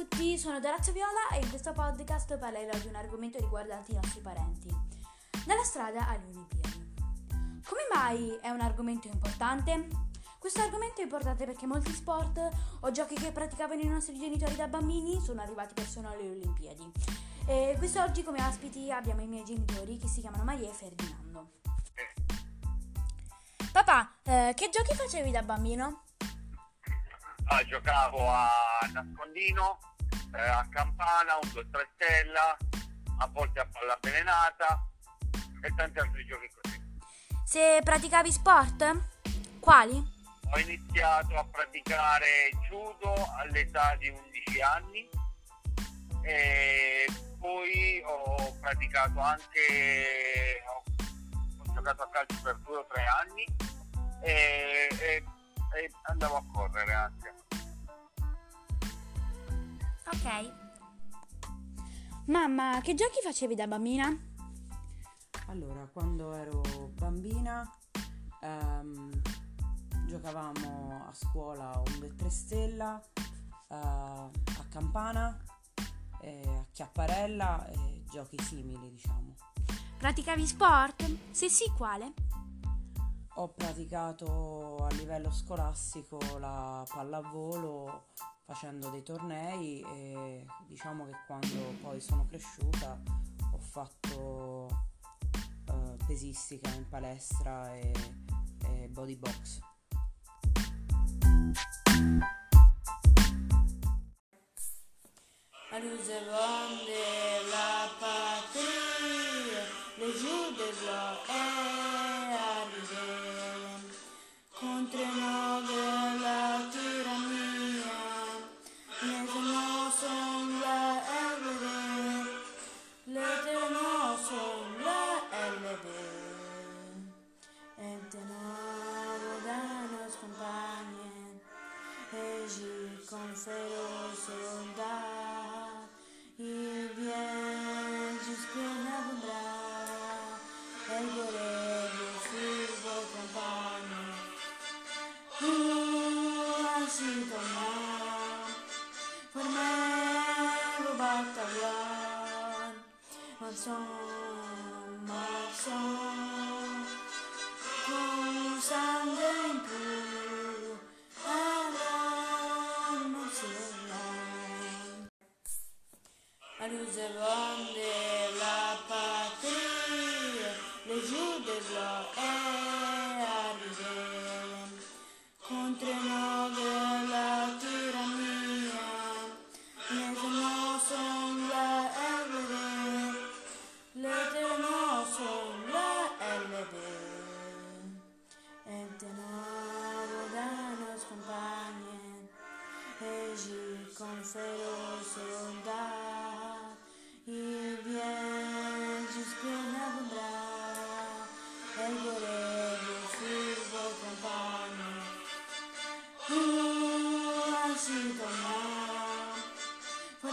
tutti, sono Dorazio Viola e in questo podcast parlerò di un argomento riguardante i nostri parenti. Dalla strada alle Olimpiadi. Come mai è un argomento importante? Questo argomento è importante perché molti sport o giochi che praticavano i nostri genitori da bambini sono arrivati persino alle Olimpiadi. E quest'oggi come ospiti abbiamo i miei genitori che si chiamano Maria e Ferdinando. Papà, eh, che giochi facevi da bambino? Ah, giocavo a nascondino, eh, a campana, un 2-3 stella, a volte a palla avvelenata e tanti altri giochi così. Se praticavi sport? Quali? Ho iniziato a praticare judo all'età di 11 anni e poi ho praticato anche, ho, ho giocato a calcio per due o tre anni e, e, e andavo a correre anche. Ok. Mamma, che giochi facevi da bambina? Allora, quando ero bambina ehm, giocavamo a scuola un 2-3 stella, eh, a campana, eh, a chiapparella e giochi simili, diciamo. Praticavi sport? Se sì, quale? Ho praticato a livello scolastico la pallavolo facendo dei tornei e diciamo che quando poi sono cresciuta ho fatto eh, pesistica in palestra e, e body box. Nous avons Cero soldar y bien disciplina vendrá el borrego fútbol campana uh, así tomar formar o batalhão mansão mansão. Nous avons de la patrie, le jour de gloire est arrivé. Contre nous de la tyrannie, maintenant sont la élevée. L'éternel sont la élevée. Maintenant, dans nos campagnes, et j'y confère sintonia for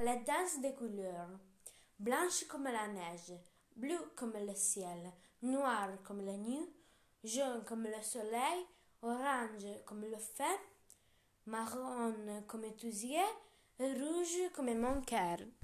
La danse des couleurs, blanche comme la neige, bleu comme le ciel, noir comme la nuit, jaune comme le soleil, orange comme le fer, marron comme tes yeux, rouge comme mon cœur.